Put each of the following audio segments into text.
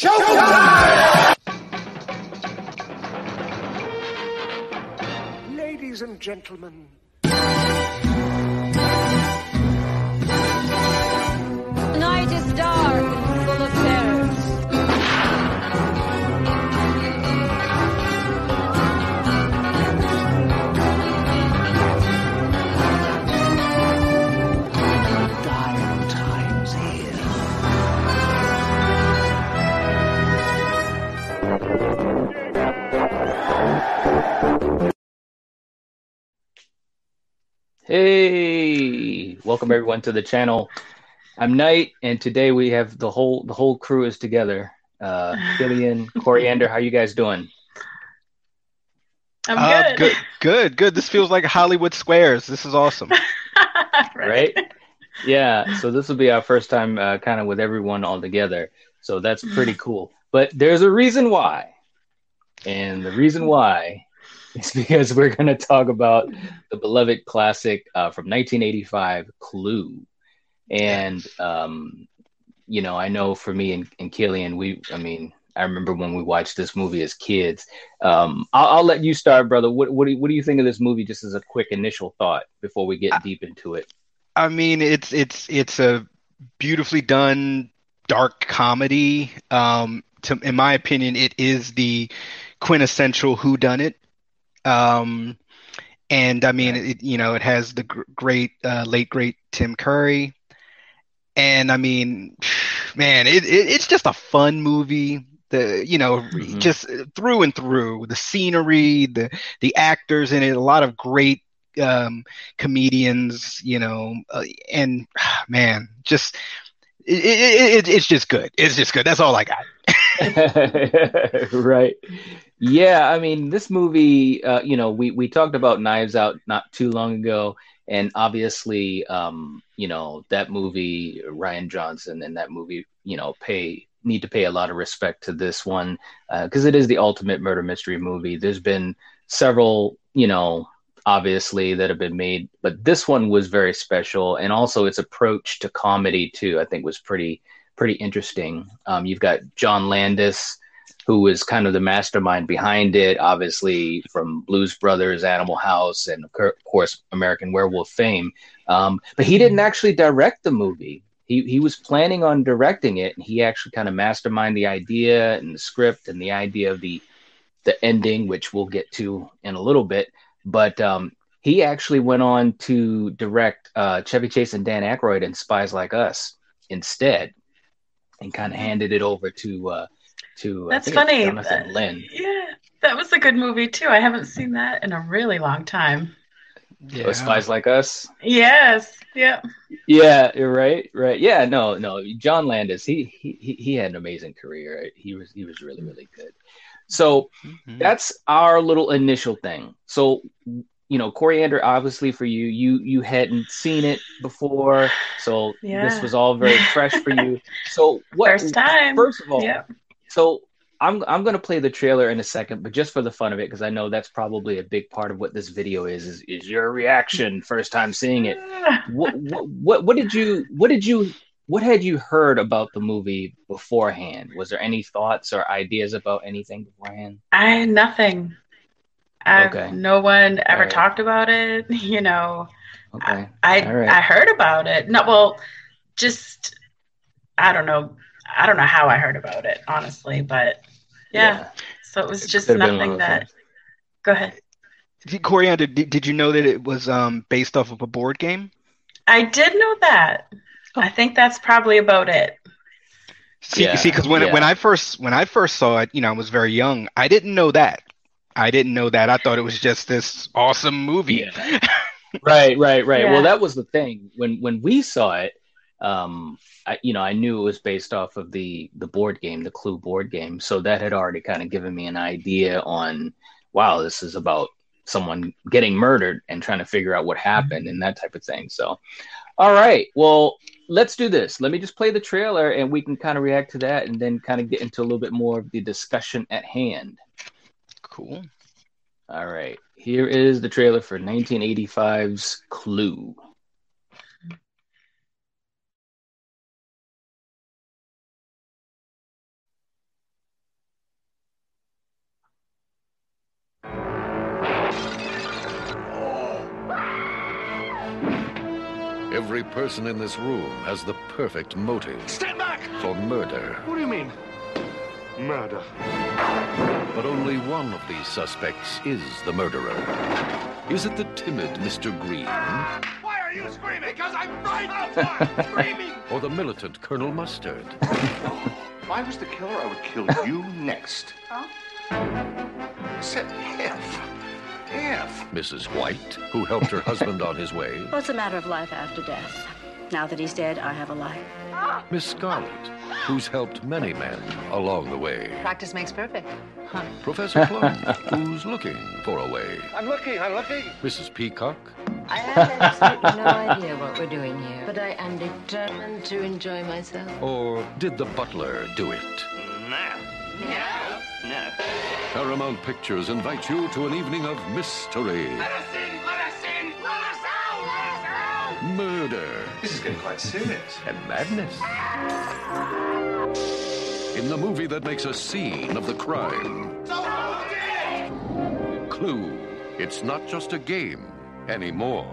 Showtime! Ladies and gentlemen. Hey, welcome everyone to the channel. I'm Knight, and today we have the whole the whole crew is together. Uh, Killian, Coriander, how you guys doing? I'm Uh, good. good, good, good. This feels like Hollywood Squares. This is awesome. Right? Yeah. So this will be our first time, uh, kind of with everyone all together. So that's pretty cool. But there's a reason why, and the reason why is because we're going to talk about the beloved classic uh, from 1985, Clue. And um, you know, I know for me and, and Killian, we, I mean, I remember when we watched this movie as kids. Um, I'll, I'll let you start, brother. What, what do you, what do you think of this movie, just as a quick initial thought before we get deep into it? I mean, it's it's it's a beautifully done dark comedy. Um, to, in my opinion, it is the quintessential whodunit. Um, and I mean, it, you know, it has the great uh, late great Tim Curry, and I mean, man, it, it it's just a fun movie. The you know, Mhm. just through and through, the scenery, the the actors in it, a lot of great um, comedians, you know, uh, and man, just it, it, it, it's just good. It's just good. That's all I got. right. Yeah, I mean, this movie, uh, you know, we we talked about Knives Out not too long ago, and obviously, um, you know, that movie, Rian Johnson, and that movie, you know, pay need to pay a lot of respect to this one because it is the ultimate murder mystery movie. There's been several, you know, obviously that have been made, but this one was very special, and also its approach to comedy too. I think was pretty pretty interesting. Um, you've got John Landis, who was kind of the mastermind behind it, obviously from Blues Brothers, Animal House, and of course American Werewolf fame. Um, but he didn't actually direct the movie. He he was planning on directing it, and he actually kind of masterminded the idea and the script and the idea of the the ending, which we'll get to in a little bit. But um, he actually went on to direct uh, Chevy Chase and Dan Aykroyd in Spies Like Us instead, and kind of handed it over to uh, to I That's think funny. Jonathan That- Lynn. Yeah, that was a good movie too. I haven't seen that in a really long time. Oh, Spies Like Us. Yes. Yeah. Yeah, you're right, right. Yeah, no, no. John Landis, he he he- he had an amazing career. Right? He was he was really really good. So Mhm. that's our little initial thing. So you know, Coriander, obviously for you, you you hadn't seen it before, so this was all very fresh for you. So what? First time. First of all, Yeah. So I'm I'm gonna play the trailer in a second, but just for the fun of it, because I know that's probably a big part of what this video is. Is, is your reaction first time seeing it? What, what what what did you what did you what had you heard about the movie beforehand? Was there any thoughts or ideas about anything beforehand? I nothing. I, Okay. No one ever Alright. talked about it. You know, Okay, I All right. I heard about it. No, well, just I don't know. I don't know how I heard about it, honestly, but yeah. So it was just Could've been one nothing of that. things. Go ahead. Coriander, did, did you know that it was um, based off of a board game? I did know that. I think that's probably about it. See, Yeah, see, because when yeah. when I first when I first saw it, you know, I was very young. I didn't know that. I didn't know that. I thought it was just this awesome movie. right right right Yeah. well that was the thing when when we saw it um I, you know i knew it was based off of the the board game the clue board game. So that had already kind of given me an idea on wow this is about someone getting murdered and trying to figure out what happened and that type of thing. So all right. Well let's do this. Let me just play the trailer and we can kind of react to that and then kind of get into a little bit more of the discussion at hand. Cool. all right. Here is the trailer for 1985's clue Every person in this room has the perfect motive Stand back! for murder. What do you mean? Murder. But only one of these suspects is the murderer. Is it the timid Mr. Green Why are you screaming? Because I'm right outside screaming! or the militant Colonel Mustard? If I was the killer, I would kill you next. Huh? Said F. F. Mrs. White, who helped her husband on his way? Well, it's a matter of life after death. Now that he's dead, I have a life. Miss Scarlet, who's helped many men along the way? Practice makes perfect. Professor Plum, who's looking for a way? I'm looking, I'm looking. Mrs. Peacock, I have absolutely no idea what we're doing here, but I am determined to enjoy myself. or did the butler do it? No. No. No. Paramount Pictures invites you to an evening of mystery, Let us in, let us in! Let us out, let us out! murder, This is getting quite serious. and madness. In the movie that makes a scene of the crime, So did it? Clue. It's not just a game anymore.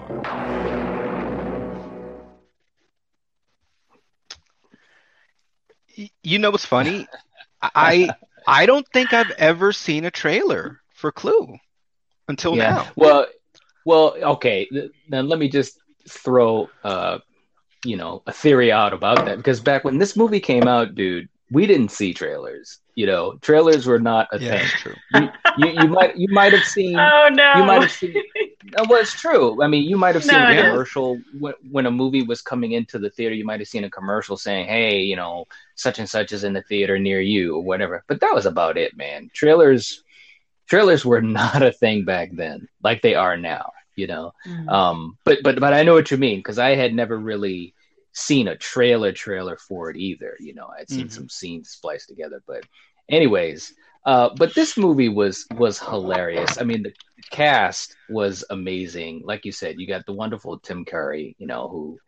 You know what's funny? I I don't think I've ever seen a trailer for Clue until now. Well, well, okay. th- Then let me just throw, uh, you know, a theory out about that because back when this movie came out, dude, we didn't see trailers. You know, trailers were not a Yeah, thing. true. You, you, you might you might have seen. Oh no. You might have seen. No, well, it's true. I mean, you might have seen No, a commercial when, when a movie was coming into the theater. You might have seen a commercial saying, "Hey, you know, such and such is in the theater near you," or whatever. But that was about it, man. Trailers, trailers were not a thing back then, like they are now. You know. Mm. Um, but but but I know what you mean because I had never really seen a trailer trailer for it either. You know, I'd seen Mhm. some scenes spliced together. But anyways, uh, but this movie was was hilarious. I mean, the cast was amazing. Like you said, you got the wonderful Tim Curry. You know who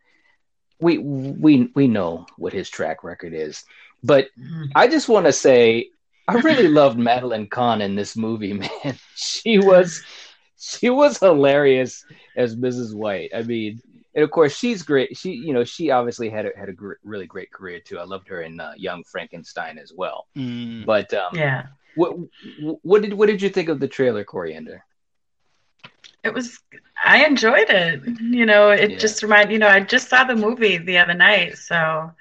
we we we know what his track record is. But Mhm. I just want to say I really loved Madeline Kahn in this movie, man. She was she was hilarious as Mrs. White. I mean, and of course she's great. She, you know, she obviously had a, had a gr- really great career too. I loved her in uh, Young Frankenstein as well. Mm. But um, Yeah. what what did what did you think of the trailer, Coriander? It was I enjoyed it. You know, it Yeah. just reminded you know, I just saw the movie the other night, so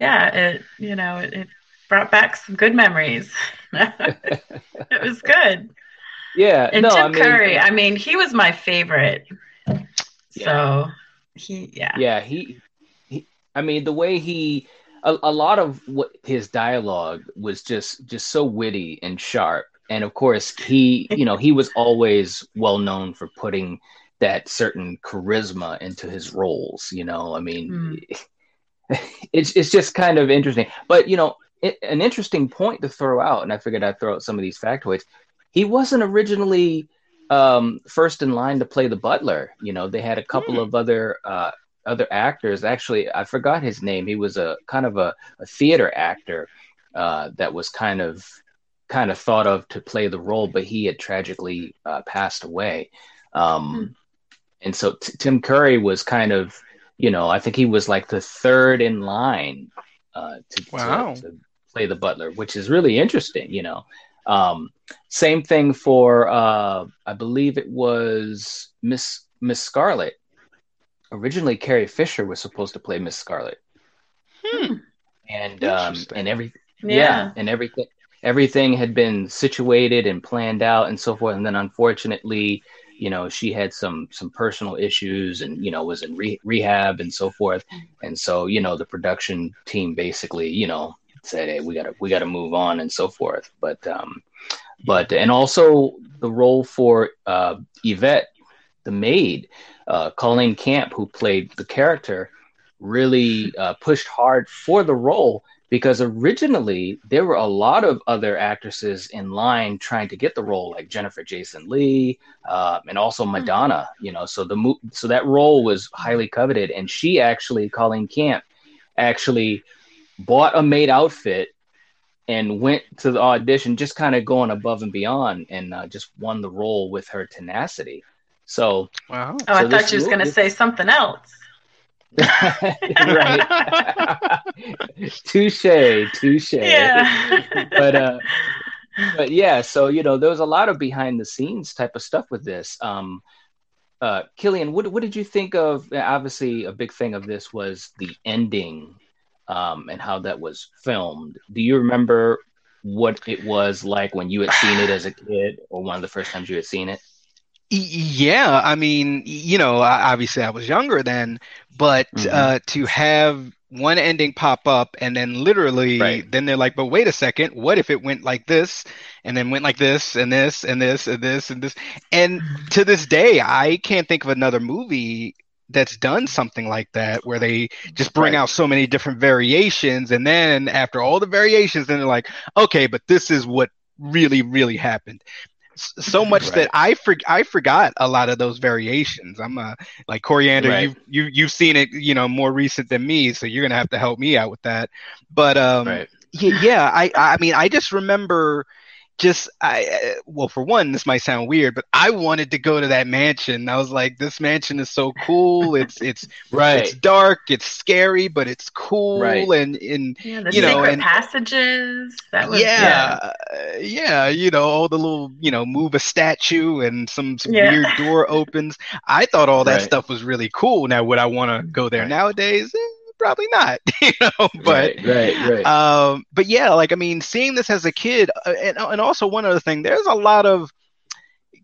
yeah, it you know, it, it brought back some good memories. it was good. Yeah, And no, Tim I mean, Curry, I mean, he was my favorite. So he yeah. yeah, he, he I mean, the way he a, a lot of what his dialogue was just just so witty and sharp. And of course, he, you know, he was always well known for putting that certain charisma into his roles, you know. I mean, hmm. it's it's just kind of interesting. But, you know, it, an interesting point to throw out, and I figured I'd throw out some of these factoids. He wasn't originally um, first in line to play the butler. You know, they had a couple of other uh, other actors. Actually, I forgot his name. He was a kind of a, a theater actor uh, that was kind of kind of thought of to play the role, but he had tragically uh, passed away. Um, And so t- Tim Curry was kind of, you know, I think he was like the third in line uh, to, to- to play the butler, which is really interesting, you know. Um, same thing for, uh, I believe it was Miss Miss Scarlet. Originally, Carrie Fisher was supposed to play Miss Scarlet, Hmm. and um, and every Yeah. yeah, and everything everything had been situated and planned out and so forth. And then unfortunately, you know, she had some some personal issues and you know was in re- rehab and so forth. And so you know the production team basically you know said, hey, we gotta we gotta move on and so forth. But um, but and also the role for uh, Yvette, the maid, uh, Colleen Camp, who played the character, really uh, pushed hard for the role because originally there were a lot of other actresses in line trying to get the role, like Jennifer Jason Lee, uh, and also Madonna. You know, so the mo- so that role was highly coveted, and she actually, Colleen Camp, actually bought a maid outfit and went to the audition, just kind of going above and beyond, and uh, just won the role with her tenacity. So Wow. Oh, I thought this you was going to say something else. right. touche, touche. Yeah. but uh, but yeah. So you know, there was a lot of behind the scenes type of stuff with this. Um, uh, Killian, what what did you think of? Obviously, a big thing of this was the ending, um, and how that was filmed. Do you remember what it was like when you had seen it as a kid, or one of the first times you had seen it? Yeah, I mean, you know, obviously I was younger then, but Mhm. uh, to have one ending pop up and then literally, Right. then they're like, but wait a second, what if it went like this and then went like this and this and this and this and this? And to this day, I can't think of another movie that's done something like that where they just bring Right. out so many different variations and then after all the variations, then they're like, okay, but this is what really, really happened so much Right. that I for, I forgot a lot of those variations. I'm uh, like Coriander, Right. you you you've seen it, you know, more recent than me, so you're gonna have to help me out with that. But um, Right. yeah, yeah, I I mean, I just remember just I uh, well, for one, this might sound weird, but I wanted to go to that mansion. I was like, this mansion is so cool. It's it's Right. it's dark, it's scary, but it's cool Right. and and Yeah, the You know, secret and- passages. That was yeah, uh, yeah, you know, all the little, you know, move a statue and some, some Yeah. weird door opens. I thought all that Right. stuff was really cool. Now, would I want to go there Right. nowadays? Eh, probably not, you know. But right, right, right. um, but yeah, like I mean, seeing this as a kid, uh, and and also one other thing, there's a lot of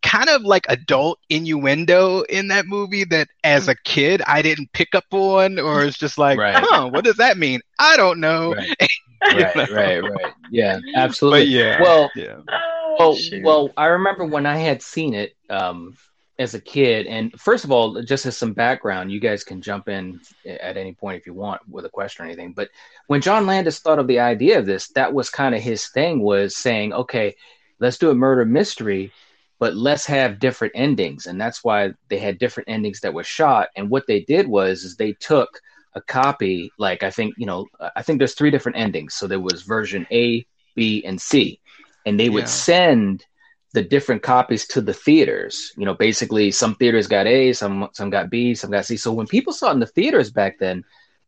kind of like adult innuendo in that movie that as a kid I didn't pick up on, or it's just like, Right. huh, what does that mean? I don't know. right, right, know? right, right. Yeah, absolutely. But yeah, Well, yeah. Oh, well, shoot. well. I remember when I had seen it um, as a kid, and first of all, just as some background, you guys can jump in at any point if you want with a question or anything. But when John Landis thought of the idea of this, that was kind of his thing was saying, okay, let's do a murder mystery, but let's have different endings, and that's why they had different endings that were shot. And what they did was, is they took a copy, like I think you know, I think there's three different endings. So there was version A, B, and C, and they would Yeah. send the different copies to the theaters. You know, basically some theaters got A, some some got B, some got C. So when people saw it in the theaters back then,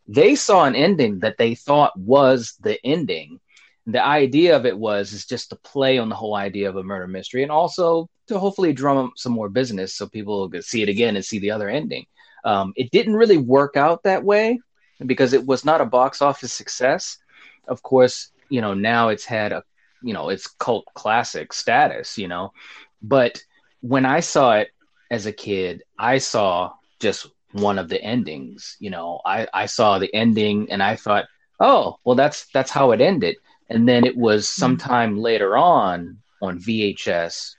they saw an ending that they thought was the ending. The idea of it was is just to play on the whole idea of a murder mystery and also to hopefully drum up some more business so people could see it again and see the other ending. Um, it didn't really work out that way because it was not a box office success. Of course, you know, now it's had a, you know, it's cult classic status, you know. But when I saw it as a kid, I saw just one of the endings, you know. I, I saw the ending and I thought, oh, well, that's that's how it ended. And then it was hmm. sometime later on on VHS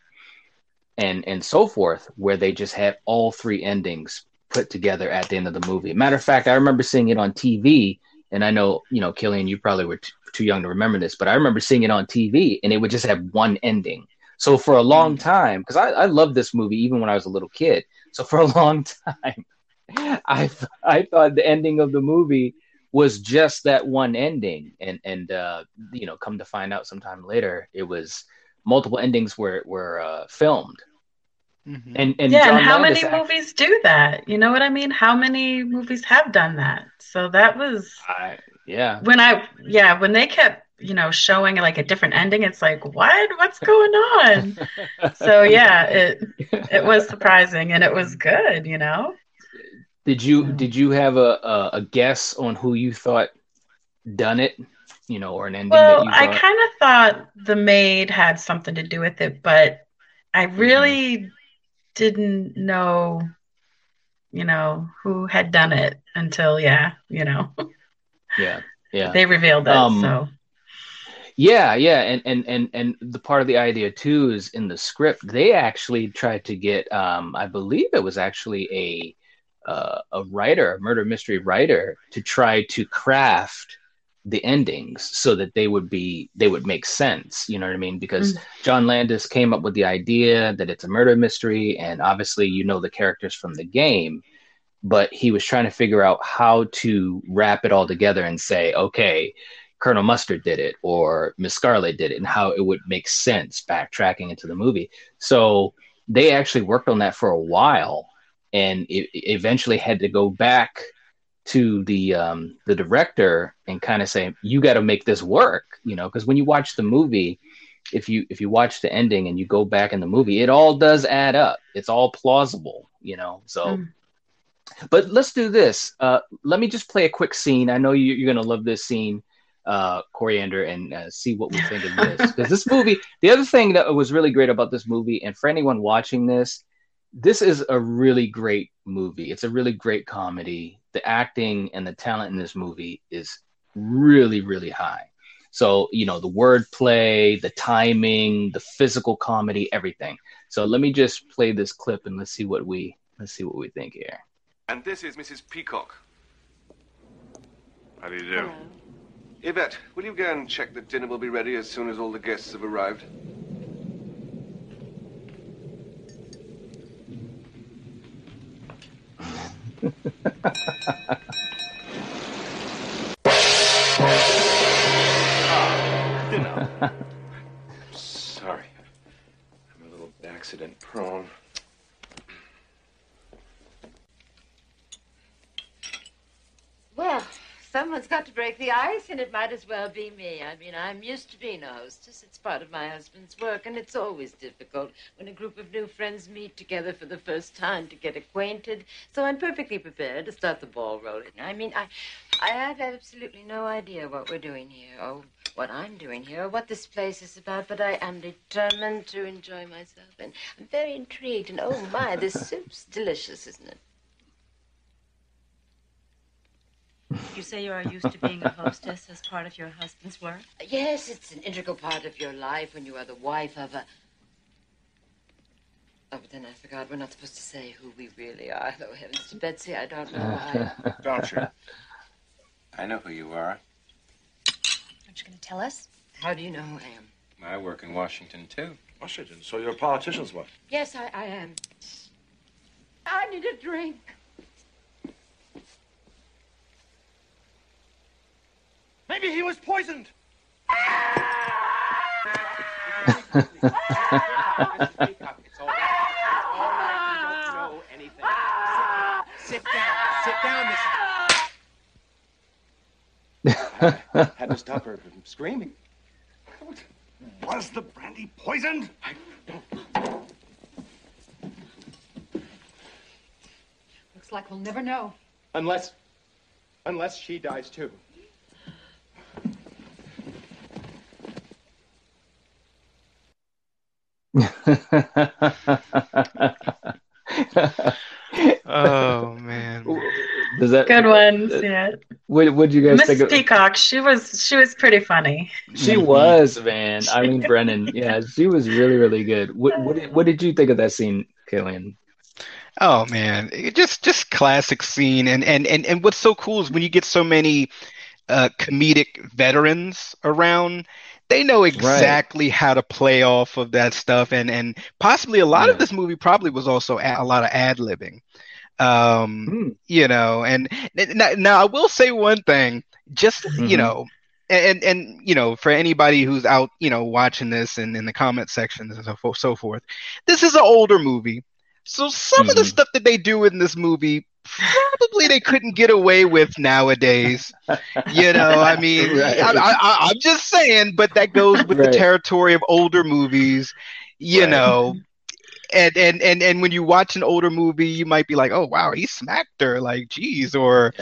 and and so forth where they just had all three endings put together at the end of the movie. Matter of fact, I remember seeing it on TV, and I know you know, Killian, you probably were t- too young to remember this, but I remember seeing it on TV, and it would just have one ending. So for a long time, because I, I loved this movie even when I was a little kid. So for a long time, I th- I thought the ending of the movie was just that one ending, and and uh, you know, come to find out sometime later, it was multiple endings were were uh, filmed. Mhm. And and yeah, John and how Landis many act- movies do that? You know what I mean? How many movies have done that? So that was I, yeah, when I yeah, when they kept, you know, showing like a different ending, it's like, what? What's going on? so yeah, it it was surprising and it was good, you know? Did you did you have a, a a guess on who you thought done it? You know, or an ending Well, that you I kind of thought the maid had something to do with it, but I Mm-hmm. really didn't know, you know, who had done it until, yeah, you know, yeah, yeah. they revealed it. Um, so, Yeah, yeah, and and and and the part of the idea too is in the script. They actually tried to get, um, I believe it was actually a uh, a writer, a murder mystery writer, to try to craft the endings so that they would be they would make sense. You know what I mean? Because mm. John Landis came up with the idea that it's a murder mystery, and obviously you know the characters from the game, but he was trying to figure out how to wrap it all together and say, okay Colonel Mustard did it or Miss Scarlet did it and how it would make sense backtracking into the movie. So they actually worked on that for a while and it eventually had to go back to the um, the director and kind of say, "You got to make this work," you know, because when you watch the movie, if you if you watch the ending and you go back in the movie, it all does add up. It's all plausible, you know. So, Mm. but let's do this. Uh, let me just play a quick scene. I know you, you're gonna love this scene, uh, Coriander, and uh, see what we think of this. Because this movie, the other thing that was really great about this movie, and for anyone watching this, this is a really great movie. It's a really great comedy. The acting and the talent in this movie is really, really high. So, you know, the wordplay, the timing, the physical comedy, everything. So let me just play this clip and let's see what we let's see what we think here. And this is Mrs. Peacock. How do you do? Yvette, will you go and check that dinner will be ready as soon as all the guests have arrived? Sorry. I'm a little accident prone. Well, someone's got to break the ice, and it might as well be me. I mean, I'm used to being a hostess. It's part of my husband's work, and it's always difficult when a group of new friends meet together for the first time to get acquainted. So I'm perfectly prepared to start the ball rolling. I mean, I, I have absolutely no idea what we're doing here, or what I'm doing here, or what this place is about, but I am determined to enjoy myself, and I'm very intrigued. And oh my, this soup's delicious, isn't it? You say you are used to being a hostess as part of your husband's work? Yes, it's an integral part of your life when you are the wife of a. Oh, but then I forgot. We're not supposed to say who we really are. Though heavens to Betsy, I don't know why. Don't you? I know who you are. Aren't you going to tell us? How do you know who I am? I work in Washington, too. Washington, so you're a politician's wife. Yes, I, I am. I need a drink. Maybe he was poisoned. It's all right. You don't know anything. Sit down. Sit down, I had to stop her from screaming. Was the brandy poisoned? I don't. Looks like we'll never know. Unless, unless she dies too. Oh man. Does that Good ones, yeah. What would you guys Miss think of Peacock, she was she was pretty funny. She was, man. Eileen Brennan. Yeah, she was really, really good. What what did, what did you think of that scene, Killian? Oh man, it just just classic scene, and and and and what's so cool is when you get so many uh, comedic veterans around, they know exactly how to play off of that stuff, and and possibly a lot of this movie probably was also a, a lot of ad libbing. Um, you know, and now, now I will say one thing, just you Mhm. know, and and you know, for anybody who's out, you know, watching this and in the comment sections and so forth, so forth, this is an older movie. So some of the stuff that they do in this movie, probably they couldn't get away with nowadays. You know, I mean, Right. I, I'm just saying, but that goes with Right. the territory of older movies. You Right. know, and and and and when you watch an older movie, you might be like, "Oh wow, he smacked her!" Like, geez, or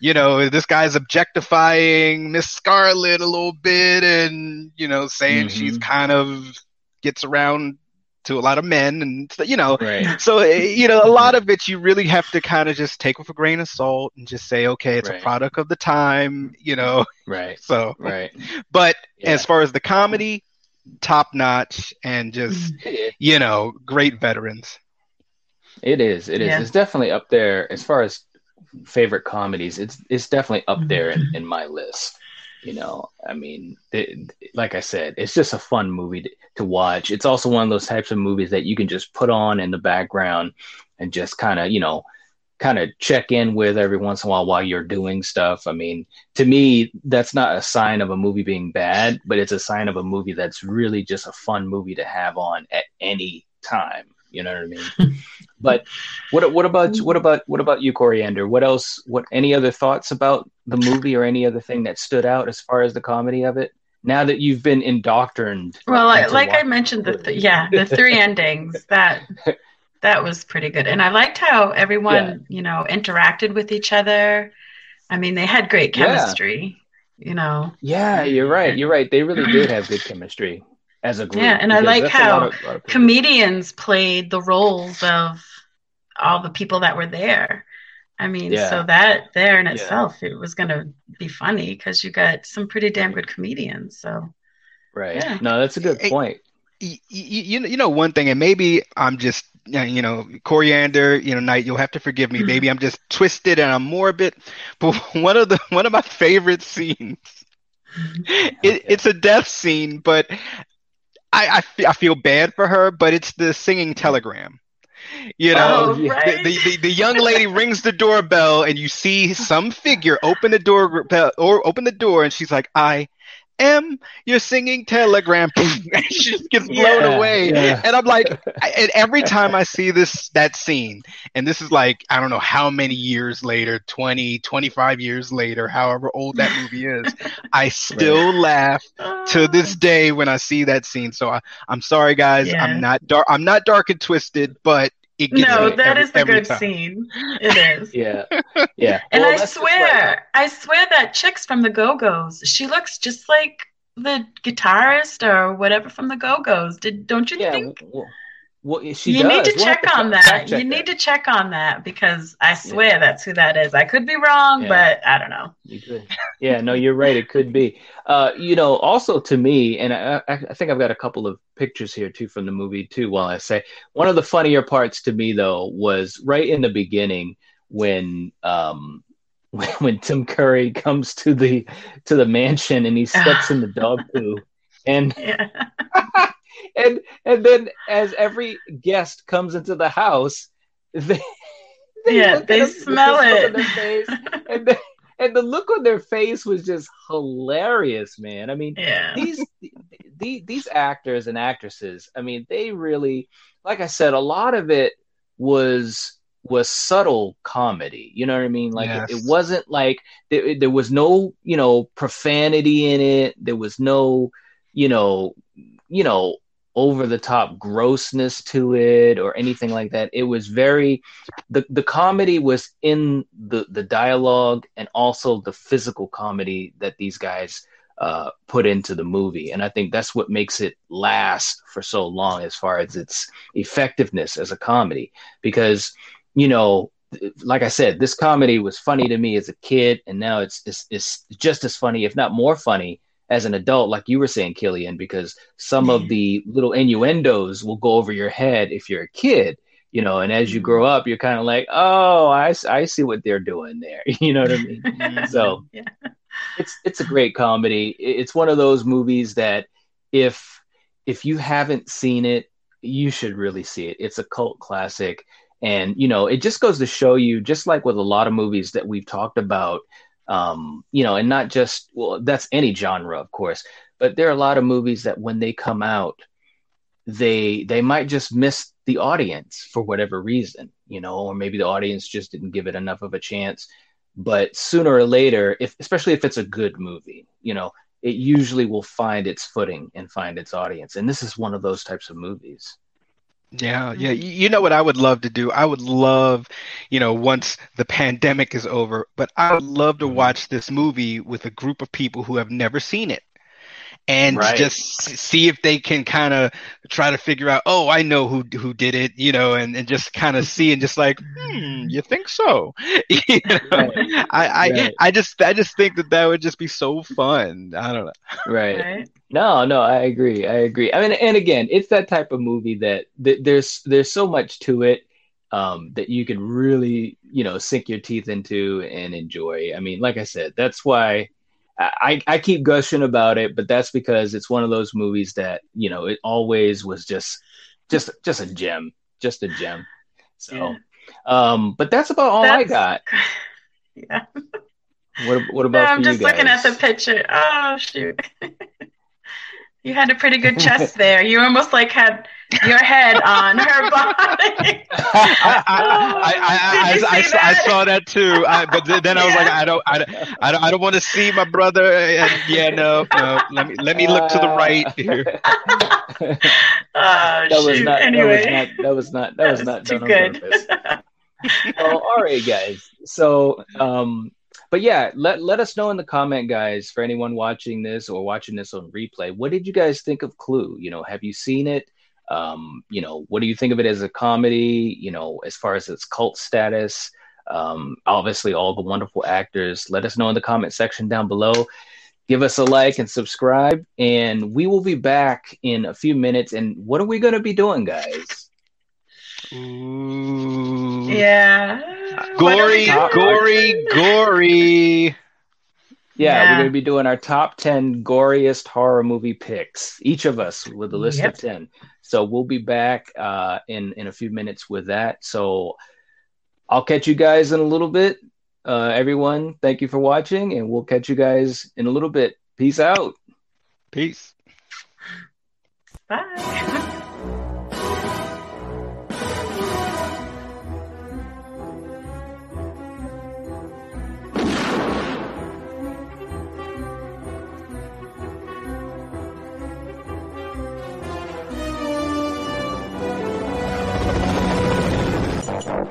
you know, this guy's objectifying Miss Scarlet a little bit, and you know, saying she's mm-hmm. kind of gets around to a lot of men, and you know, Right. so eh, you know, a lot of it you really have to kind of just take with a grain of salt and just say, okay, it's Right. a product of the time, you know. Right. So, Right. but as far as the comedy, top notch, and just you know, great veterans. It is. It is. Yeah. It's definitely up there as far as favorite comedies. It's it's definitely up there in, in my list. You know, I mean, it, like I said, it's just a fun movie to, to watch. It's also one of those types of movies that you can just put on in the background and just kind of, you know, kind of check in with every once in a while while you're doing stuff. I mean, to me, that's not a sign of a movie being bad, but it's a sign of a movie that's really just a fun movie to have on at any time. You know what I mean? But what what about mm-hmm. what about what about you, Coriander? What else? What any other thoughts about the movie or any other thing that stood out as far as the comedy of it? Now that you've been indoctrined. Well, like, like I mentioned, the th- yeah, the three endings that that was pretty good, and I liked how everyone Yeah. you know interacted with each other. I mean, they had great Yeah. chemistry. You know, Yeah, you're right. You're right. They really did have good chemistry as a group. Yeah, and I like how of- lot of people. comedians played the roles of all the people that were there. I mean, Yeah. so that there in Yeah. itself, it was going to be funny because you got some pretty damn good comedians. So Right. Yeah. No, that's a good Hey, point. you, you, you know one thing, and maybe I'm just uh, you know coriander, you know, night. You'll have to forgive me. Maybe I'm just twisted and I'm morbid. But one of the one of my favorite scenes, it, it's a death scene, but I, I I feel bad for her. But it's the singing telegram. You know, Oh, right. the, the, the young lady rings the doorbell and you see some figure open the door or open the door and she's like, I am your singing telegram. and she just gets blown Yeah, away. yeah. And I'm like, I, and every time I see this, that scene, and this is like, I don't know how many years later, 20, 25 years later, however old that movie is, I still laugh to this ah. day when I see that scene. So I, I'm sorry, guys. Yeah. I'm not dark. I'm not dark and twisted, but it gets no, me that every, is the good time. scene. It is. Yeah. Yeah. And Well, I that's just swear, I swear that chick's from the Go Go's. She looks just like the guitarist or whatever from the Go Go's. Did don't you yeah. think? Well, well, she you does. need to We'll check on fact that. check You need to check on that because I swear that's who that is. I could be wrong, Yeah. but I don't know. You could. Yeah, no, you're right. It could be. Uh, you know, also to me, and I, I think I've got a couple of pictures here too from the movie too. While I say one of the funnier parts to me though was right in the beginning when um when, when Tim Curry comes to the to the mansion and he steps in the dog poo and Yeah. and and then as every guest comes into the house, they, they Yeah, they him smell it. their face, and the, and the look on their face was just hilarious, man. I mean, Yeah. these these these actors and actresses, I mean, they really, like I said, a lot of it was was subtle comedy. You know what I mean? Like it, it wasn't like there, there was no you know profanity in it. There was no you know you know over the top grossness to it or anything like that. It was very the the comedy was in the the dialogue and also the physical comedy that these guys uh, put into the movie, and I think that's what makes it last for so long as far as its effectiveness as a comedy. Because you know, like I said, this comedy was funny to me as a kid, and now it's it's, it's just as funny, if not more funny, as an adult, like you were saying, Killian, because some of mm-hmm. the little innuendos will go over your head if you're a kid, you know, and as you mm-hmm. grow up, you're kind of like, oh, I, I see what they're doing there. You know what I mean? Mm-hmm. so Yeah. it's it's a great comedy. It's one of those movies that if if you haven't seen it, you should really see it. It's a cult classic. And you know, it just goes to show you, just like with a lot of movies that we've talked about, um, you know, and not just well, that's any genre, of course, but there are a lot of movies that when they come out, they they might just miss the audience for whatever reason, you know, or maybe the audience just didn't give it enough of a chance. But sooner or later, if especially if it's a good movie, you know, it usually will find its footing and find its audience. And this is one of those types of movies. Yeah, yeah. You you know what I would love to do? I would love, you know, once the pandemic is over, but I would love to mm-hmm. watch this movie with a group of people who have never seen it and Right. just see if they can kind of try to figure out, oh, I know who who did it, you know, and, and just kind of see and just like, hmm, you think so? you know? Right. I I, Right. I just I just think that that would just be so fun. I don't know. Right. Right? No, no, I agree. I agree. I mean, and again, it's that type of movie that th- there's there's so much to it um, that you can really, you know, sink your teeth into and enjoy. I mean, like I said, that's why I, I keep gushing about it, but that's because it's one of those movies that, you know, it always was just just just a gem, just a gem. So, Yeah. um, but that's about all I got. Yeah. What what No, about I'm for just you guys? looking at the picture. Oh shoot. you had a pretty good chest there. You almost like had your head on her body. I, I, I, Did you I, I, I saw that too. I, but then then I was like, I don't, I, don't- I don't, I don't want to see my brother. And yeah, no, no. Let me, let me look to the right here. Oh, that was not anyway. that was not that was not that was not too done on good. purpose. well, all right, guys. So, um, but yeah, let let us know in the comment, guys, for anyone watching this or watching this on replay. What did you guys think of Clue? You know, have you seen it? Um, you know, what do you think of it as a comedy? You know, as far as its cult status. Um, obviously, all the wonderful actors. Let us know in the comment section down below. Give us a like and subscribe, and we will be back in a few minutes. And what are we going to be doing, guys? Ooh. Yeah. Gory, gory, gory. Yeah, Yeah. we're going to be doing our top 10 goriest horror movie picks, each of us with a list Yep. of 10. So we'll be back uh, in, in a few minutes with that. So I'll catch you guys in a little bit. Uh, everyone, thank you for watching, and we'll catch you guys in a little bit. Peace out. Peace. Bye.